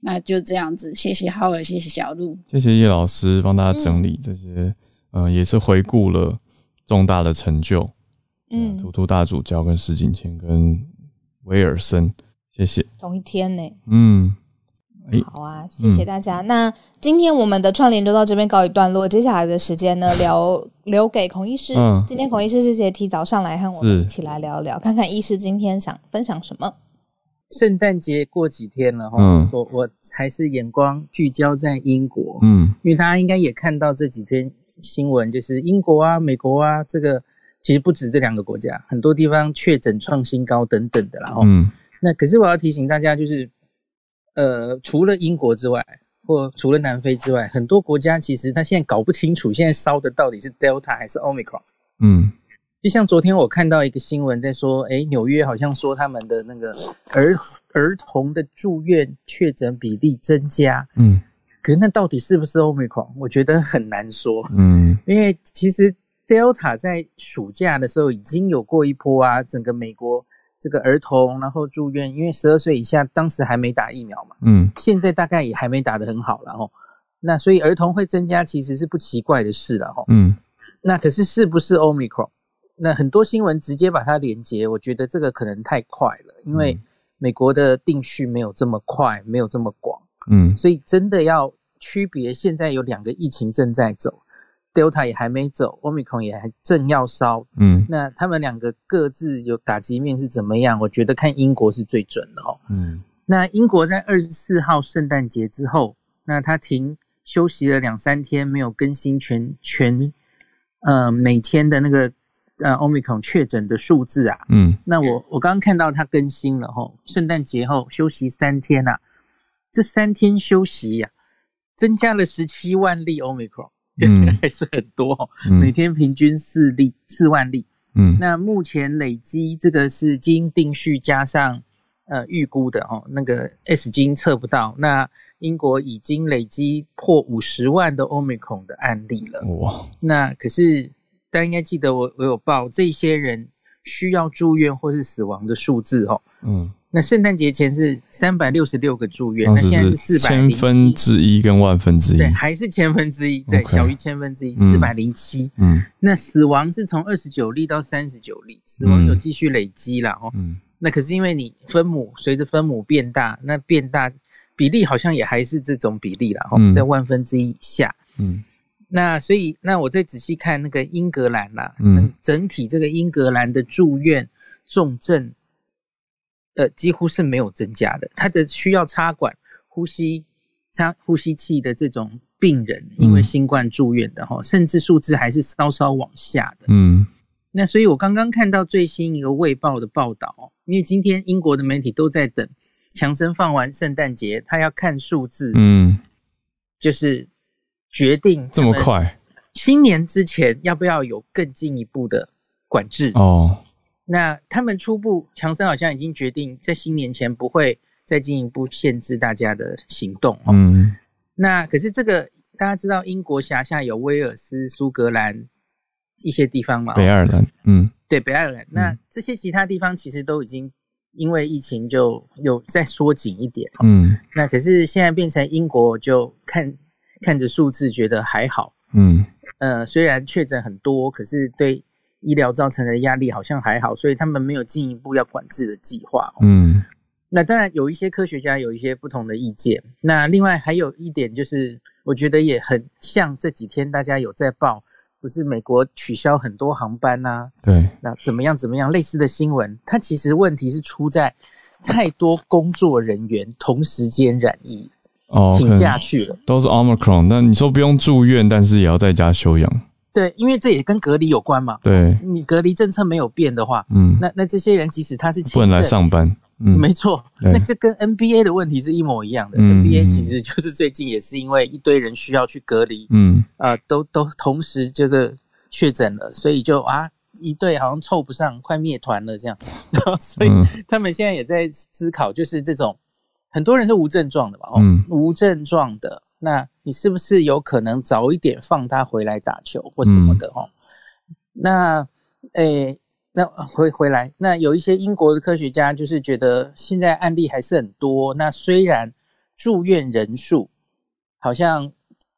那就这样子，谢谢浩尔，谢谢小鹿，谢谢叶老师帮大家整理这些，嗯，也是回顾了重大的成就，嗯，图图大主教跟石景谦跟威尔森，谢谢，同一天呢，嗯。好啊，谢谢大家。那今天我们的串联就到这边告一段落。接下来的时间呢，留留给孔医师。今天孔医师谢谢提早上来和我们一起来聊聊，看看医师今天想分享什么。圣诞节过几天了哈，我我还是眼光聚焦在英国，嗯，因为大家应该也看到这几天新闻，就是英国啊、美国啊，这个其实不止这两个国家，很多地方确诊创新高等等的，然后，嗯，那可是我要提醒大家，就是。呃，除了英国之外，或除了南非之外，很多国家其实他现在搞不清楚，现在烧的到底是 Delta 还是 Omicron。嗯，就像昨天我看到一个新闻在说，哎，纽约好像说他们的那个儿儿童的住院确诊比例增加。嗯，可是那到底是不是 Omicron？我觉得很难说。嗯，因为其实 Delta 在暑假的时候已经有过一波啊，整个美国。这个儿童，然后住院，因为十二岁以下当时还没打疫苗嘛，嗯，现在大概也还没打得很好了哦。那所以儿童会增加，其实是不奇怪的事了哦。嗯，那可是是不是 Omicron？那很多新闻直接把它连接，我觉得这个可能太快了，因为美国的定序没有这么快，没有这么广，嗯，所以真的要区别，现在有两个疫情正在走。Delta 也还没走，Omicron 也还正要烧，嗯，那他们两个各自有打击面是怎么样？我觉得看英国是最准的哦，嗯，那英国在二十四号圣诞节之后，那他停休息了两三天，没有更新全全，呃，每天的那个呃 Omicron 确诊的数字啊，嗯，那我我刚刚看到他更新了吼，圣诞节后休息三天啊，这三天休息呀，增加了十七万例 Omicron。嗯，还 是很多，每天平均四例四万例。嗯，那目前累积这个是基因定序加上呃预估的哦，那个 S 基因测不到。那英国已经累积破五十万的 Omicron 的案例了。哇，那可是大家应该记得我我有报这些人需要住院或是死亡的数字哦。嗯。那圣诞节前是三百六十六个住院，那现在是四百千分之一跟万分之一，对，还是千分之一，对，小于千分之一，四百零七。嗯，那死亡是从二十九例到三十九例，死亡有继续累积了哦。嗯，那可是因为你分母随着分母变大，那变大比例好像也还是这种比例了哦，在万分之一以下。嗯，那所以那我再仔细看那个英格兰啦，整整体这个英格兰的住院重症。呃，几乎是没有增加的。他的需要插管呼吸、插呼吸器的这种病人，因为新冠住院的哈，甚至数字还是稍稍往下的。嗯，那所以我刚刚看到最新一个卫报的报道，因为今天英国的媒体都在等强生放完圣诞节，他要看数字，嗯，就是决定这么快，新年之前要不要有更进一步的管制哦。那他们初步，强生好像已经决定在新年前不会再进一步限制大家的行动。嗯，那可是这个大家知道，英国辖下有威尔斯、苏格兰一些地方嘛？北爱尔兰，嗯，对，北爱尔兰。那这些其他地方其实都已经因为疫情就有再缩紧一点。嗯，那可是现在变成英国，就看看着数字觉得还好。嗯，呃，虽然确诊很多，可是对。医疗造成的压力好像还好，所以他们没有进一步要管制的计划。嗯，那当然有一些科学家有一些不同的意见。那另外还有一点就是，我觉得也很像这几天大家有在报，不是美国取消很多航班呐？对，那怎么样怎么样类似的新闻，它其实问题是出在太多工作人员同时间染疫，哦，请假去了，都是 Omicron。那你说不用住院，但是也要在家休养。对，因为这也跟隔离有关嘛。对，你隔离政策没有变的话，嗯，那那这些人即使他是不能来上班，嗯，没错，那这跟 NBA 的问题是一模一样的。NBA 其实就是最近也是因为一堆人需要去隔离，嗯，啊，都都同时这个确诊了，所以就啊，一队好像凑不上，快灭团了这样。所以他们现在也在思考，就是这种很多人是无症状的嘛，哦，无症状的。那你是不是有可能早一点放他回来打球或什么的哦？那诶，那回回来，那有一些英国的科学家就是觉得现在案例还是很多。那虽然住院人数好像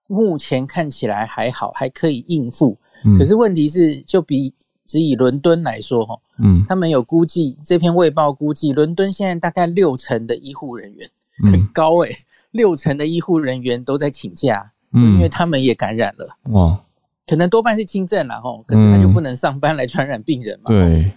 目前看起来还好，还可以应付。可是问题是，就比只以伦敦来说，哈，嗯，他们有估计，这篇卫报估计，伦敦现在大概六成的医护人员很高诶，六成的医护人员都在请假，嗯，因为他们也感染了，哇，可能多半是轻症了，哈，可是他就不能上班来传染病人嘛，对，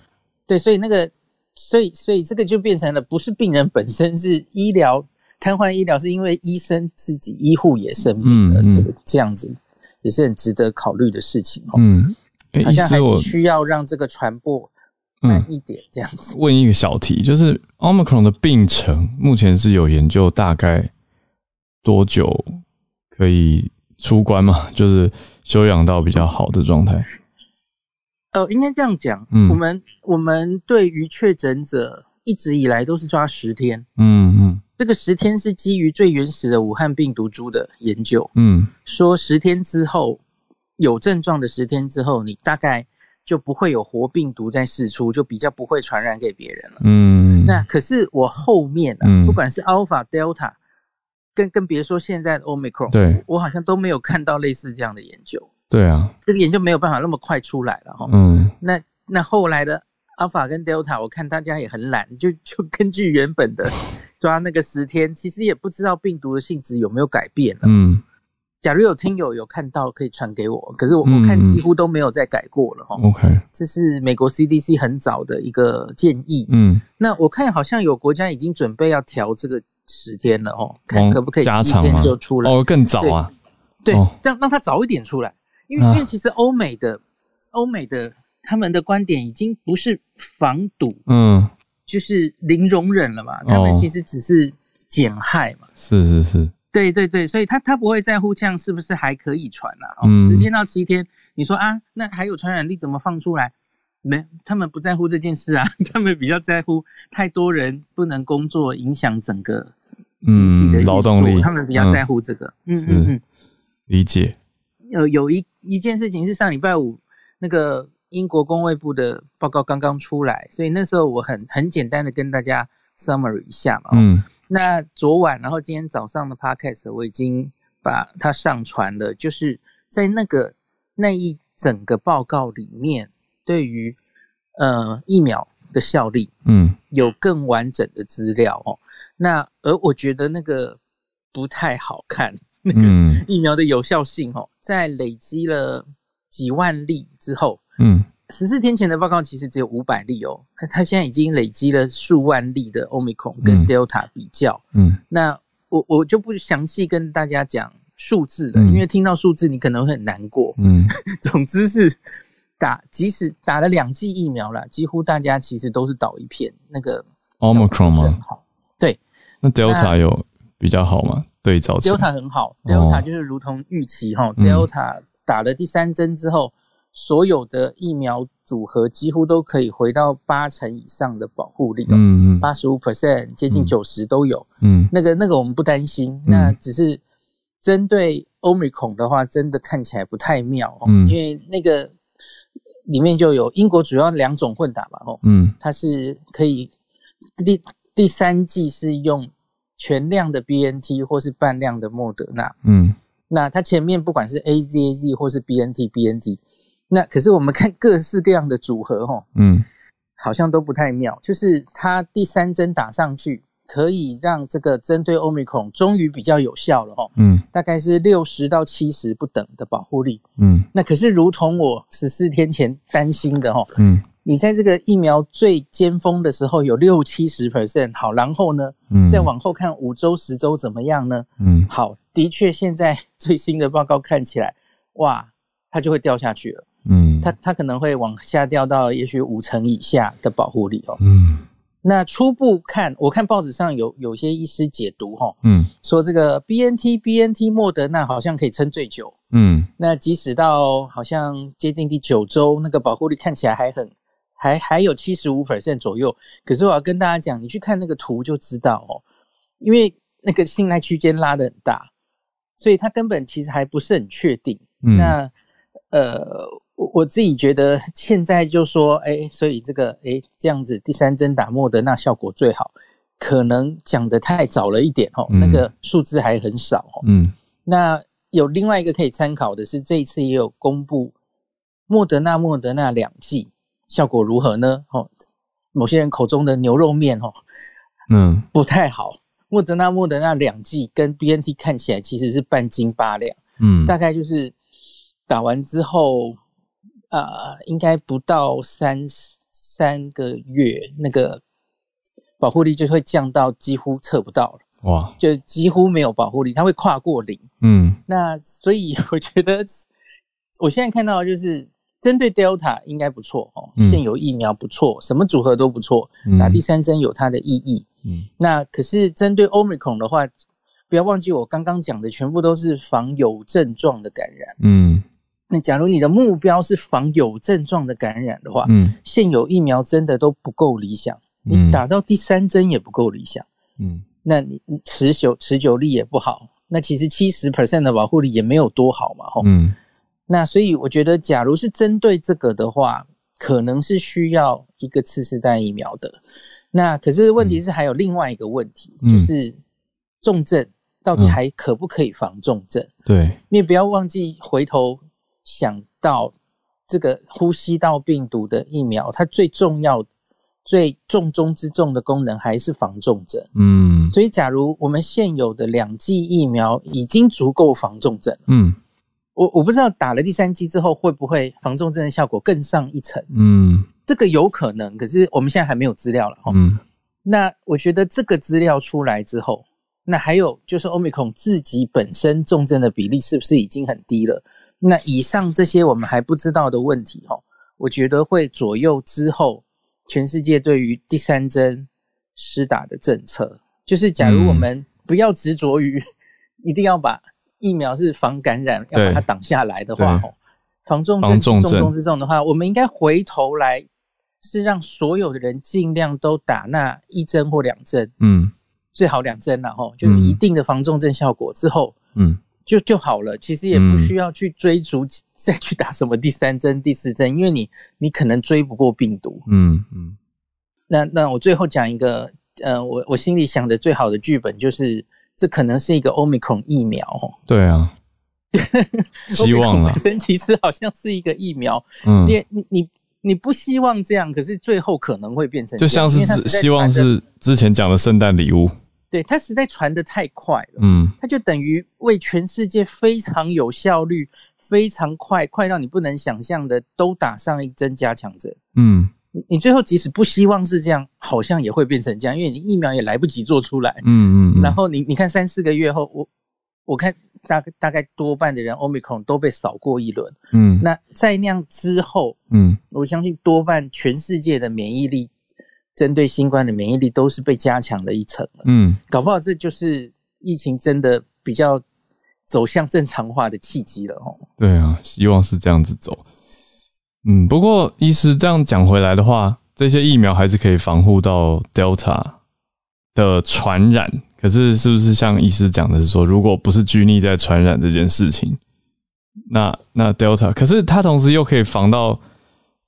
对，所以那个。所以，所以这个就变成了不是病人本身是医疗瘫痪，医疗是因为医生自己医护也生病了，这个这样子也是很值得考虑的事情哦。嗯，好像还是需要让这个传播慢一点这样子。问一个小题，就是 Omicron 的病程目前是有研究，大概多久可以出关嘛？就是休养到比较好的状态。呃，应该这样讲，嗯。我们我们对于确诊者一直以来都是抓十天，嗯嗯，这个十天是基于最原始的武汉病毒株的研究，嗯，说十天之后有症状的十天之后，你大概就不会有活病毒在释出，就比较不会传染给别人了，嗯，那可是我后面啊，不管是 Alpha、Delta，更更别说现在的 Omicron，对我好像都没有看到类似这样的研究。对啊，这个研究没有办法那么快出来了哈。嗯，那那后来的 Alpha 跟 Delta，我看大家也很懒，就 就根据原本的抓那个十天，其实也不知道病毒的性质有没有改变了。嗯，假如有听友有看到，可以传给我。可是我我看几乎都没有再改过了哈。OK，这是美国 CDC 很早的一个建议。嗯，那我看好像有国家已经准备要调这个十天了哦，看可不可以加长就出来哦，更早啊？对，让让他早一点出来。因为因为其实欧美的欧美的他们的观点已经不是防堵，嗯，就是零容忍了嘛。他们其实只是减害嘛。是是是，对对对，所以他他不会在乎这样是不是还可以传啊？嗯，十天到七天，你说啊，那还有传染力怎么放出来？没，他们不在乎这件事啊，他们比较在乎太多人不能工作，影响整个经济的劳动力，他们比较在乎这个。嗯嗯嗯，理解。呃，有一一件事情是上礼拜五那个英国工卫部的报告刚刚出来，所以那时候我很很简单的跟大家 summary 一下嘛。嗯。那昨晚，然后今天早上的 podcast 我已经把它上传了，就是在那个那一整个报告里面，对于呃疫苗的效力，嗯，有更完整的资料哦。那而我觉得那个不太好看。那个疫苗的有效性哦，在累积了几万例之后，嗯，十四天前的报告其实只有五百例哦，它它现在已经累积了数万例的 Omicron 跟 Delta 比较，嗯，那我我就不详细跟大家讲数字了，因为听到数字你可能会很难过，嗯，总之是打即使打了两剂疫苗了，几乎大家其实都是倒一片那个 Omicron 吗？好，对，那 Delta 有比较好吗？对，Delta 很好，Delta 就是如同预期哈，Delta 打了第三针之后，所有的疫苗组合几乎都可以回到八成以上的保护力，嗯嗯，八十五 percent 接近九十都有，嗯，那个那个我们不担心，那只是针对 Omicron 的话，真的看起来不太妙哦，因为那个里面就有英国主要两种混打嘛，哦，嗯，它是可以第第三剂是用。全量的 B N T 或是半量的莫德纳，嗯，那它前面不管是 A Z A Z 或是 B N T B N T，那可是我们看各式各样的组合，哦，嗯，好像都不太妙。就是它第三针打上去，可以让这个针对 Omicron 终于比较有效了，哦，嗯，大概是六十到七十不等的保护力，嗯，那可是如同我十四天前担心的，哦，嗯。你在这个疫苗最尖峰的时候有六七十 percent，好，然后呢，嗯，再往后看五周、十周怎么样呢？嗯，好，的确，现在最新的报告看起来，哇，它就会掉下去了。嗯，它它可能会往下掉到也许五成以下的保护力哦。嗯，那初步看，我看报纸上有有些医师解读哈，嗯，说这个 B N T B N T 莫德纳好像可以撑最久。嗯，那即使到好像接近第九周，那个保护力看起来还很。还还有七十五 percent 左右，可是我要跟大家讲，你去看那个图就知道哦，因为那个信赖区间拉的很大，所以它根本其实还不是很确定。那呃，我我自己觉得现在就说，哎，所以这个哎这样子第三针打莫德纳效果最好，可能讲的太早了一点哦，那个数字还很少哦。嗯，那有另外一个可以参考的是，这一次也有公布莫德纳、莫德纳两剂效果如何呢？哦，某些人口中的牛肉面哦，嗯，不太好。莫德纳、莫德纳两剂跟 B N T 看起来其实是半斤八两，嗯，大概就是打完之后，呃，应该不到三三个月，那个保护力就会降到几乎测不到了，哇，就几乎没有保护力，它会跨过零，嗯，那所以我觉得我现在看到就是。针对 Delta 应该不错哦，现有疫苗不错，什么组合都不错，打第三针有它的意义。嗯，那可是针对 Omicron 的话，不要忘记我刚刚讲的，全部都是防有症状的感染。嗯，那假如你的目标是防有症状的感染的话，嗯，现有疫苗真的都不够理想，你打到第三针也不够理想。嗯，那你你持久持久力也不好，那其实七十 percent 的保护力也没有多好嘛，吼。嗯。那所以我觉得，假如是针对这个的话，可能是需要一个次世代疫苗的。那可是问题是还有另外一个问题，就是重症到底还可不可以防重症？对，你不要忘记回头想到这个呼吸道病毒的疫苗，它最重要、最重中之重的功能还是防重症。嗯，所以假如我们现有的两剂疫苗已经足够防重症，嗯。我我不知道打了第三剂之后会不会防重症的效果更上一层，嗯，这个有可能，可是我们现在还没有资料了哈，嗯，那我觉得这个资料出来之后，那还有就是欧米孔自己本身重症的比例是不是已经很低了？那以上这些我们还不知道的问题哈，我觉得会左右之后全世界对于第三针施打的政策，就是假如我们不要执着于 一定要把。疫苗是防感染，要把它挡下来的话，哦，防重症、重中之重的话，我们应该回头来，是让所有的人尽量都打那一针或两针，嗯，最好两针了，吼，就有一定的防重症效果之后，嗯，就就好了。其实也不需要去追逐再去打什么第三针、第四针，因为你你可能追不过病毒，嗯嗯。那那我最后讲一个，呃，我我心里想的最好的剧本就是。这可能是一个 Omicron 疫苗哦。对啊，希望啊。神 其实好像是一个疫苗。嗯，你你你你不希望这样，可是最后可能会变成，就像是希望是之前讲的圣诞礼物。对，它实在传的太快了。嗯，它就等于为全世界非常有效率、非常快，快到你不能想象的都打上一针加强针。嗯。你最后即使不希望是这样，好像也会变成这样，因为你疫苗也来不及做出来。嗯嗯。然后你你看三四个月后，我我看大大概多半的人 Omicron 都被扫过一轮。嗯。那在那样之后，嗯，我相信多半全世界的免疫力，针对新冠的免疫力都是被加强了一层了。嗯。搞不好这就是疫情真的比较走向正常化的契机了哦。对啊，希望是这样子走。嗯，不过医师这样讲回来的话，这些疫苗还是可以防护到 Delta 的传染。可是，是不是像医师讲的是说，如果不是拘泥在传染这件事情，那那 Delta，可是它同时又可以防到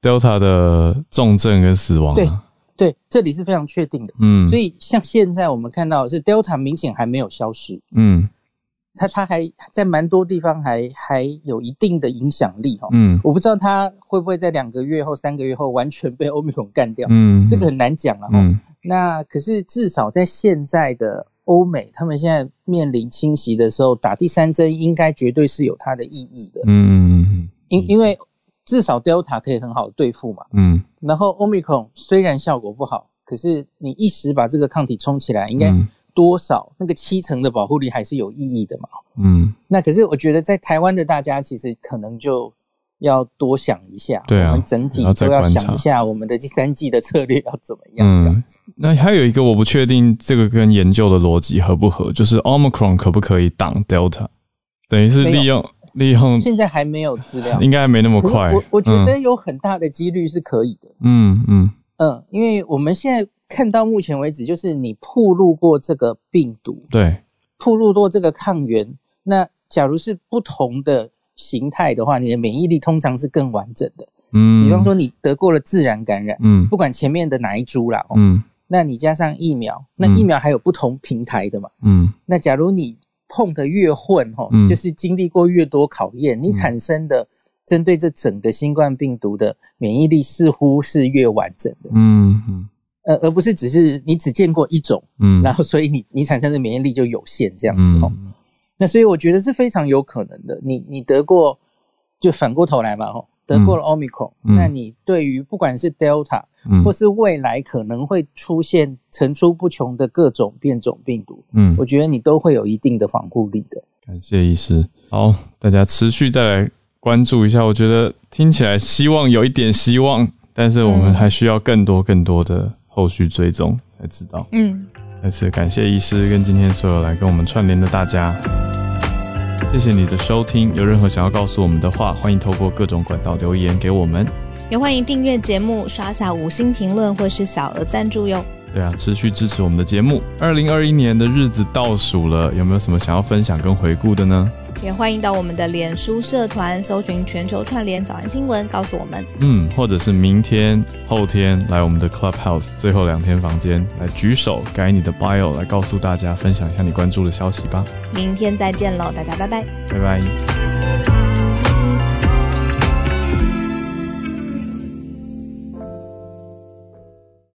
Delta 的重症跟死亡。对对，这里是非常确定的。嗯，所以像现在我们看到是 Delta 明显还没有消失。嗯。它它还在蛮多地方还还有一定的影响力哈，嗯，我不知道他会不会在两个月后、三个月后完全被欧米孔干掉，嗯，这个很难讲了哈。那可是至少在现在的欧美，他们现在面临侵袭的时候，打第三针应该绝对是有它的意义的，嗯，因因为至少 Delta 可以很好对付嘛，嗯，然后欧米孔虽然效果不好，可是你一时把这个抗体冲起来，应该。多少那个七成的保护力还是有意义的嘛？嗯，那可是我觉得在台湾的大家其实可能就要多想一下，对啊，整体都要想一下我们的第三季的策略要怎么样。嗯，那还有一个我不确定这个跟研究的逻辑合不合，就是 Omicron 可不可以挡 Delta？等于是利用利用，现在还没有资料，应该没那么快。我我觉得有很大的几率是可以的。嗯嗯嗯，因为我们现在。看到目前为止，就是你曝露过这个病毒，对，铺路过这个抗原。那假如是不同的形态的话，你的免疫力通常是更完整的。嗯，比方说你得过了自然感染，嗯，不管前面的哪一株啦，嗯，那你加上疫苗，那疫苗还有不同平台的嘛？嗯，那假如你碰的越混哈，就是经历过越多考验，你产生的针对这整个新冠病毒的免疫力似乎是越完整的。嗯嗯，呃，而不是只是你只见过一种，嗯，然后所以你你产生的免疫力就有限这样子哦。那所以我觉得是非常有可能的。你你得过，就反过头来嘛吼。得过了 Omicron，那你对于不管是 Delta，或是未来可能会出现层出不穷的各种变种病毒，嗯，我觉得你都会有一定的防护力的。感谢医师，好，大家持续再来关注一下。我觉得听起来希望有一点希望，但是我们还需要更多更多的后续追踪才知道。嗯，再次感谢医师跟今天所有来跟我们串联的大家。谢谢你的收听，有任何想要告诉我们的话，欢迎透过各种管道留言给我们。也欢迎订阅节目，刷下五星评论或是小额赞助哟。对啊，持续支持我们的节目。二零二一年的日子倒数了，有没有什么想要分享跟回顾的呢？也欢迎到我们的脸书社团搜寻“全球串联早安新闻”，告诉我们。嗯，或者是明天、后天来我们的 Clubhouse 最后两天房间来举手改你的 bio，来告诉大家分享一下你关注的消息吧。明天再见喽，大家拜拜，拜拜。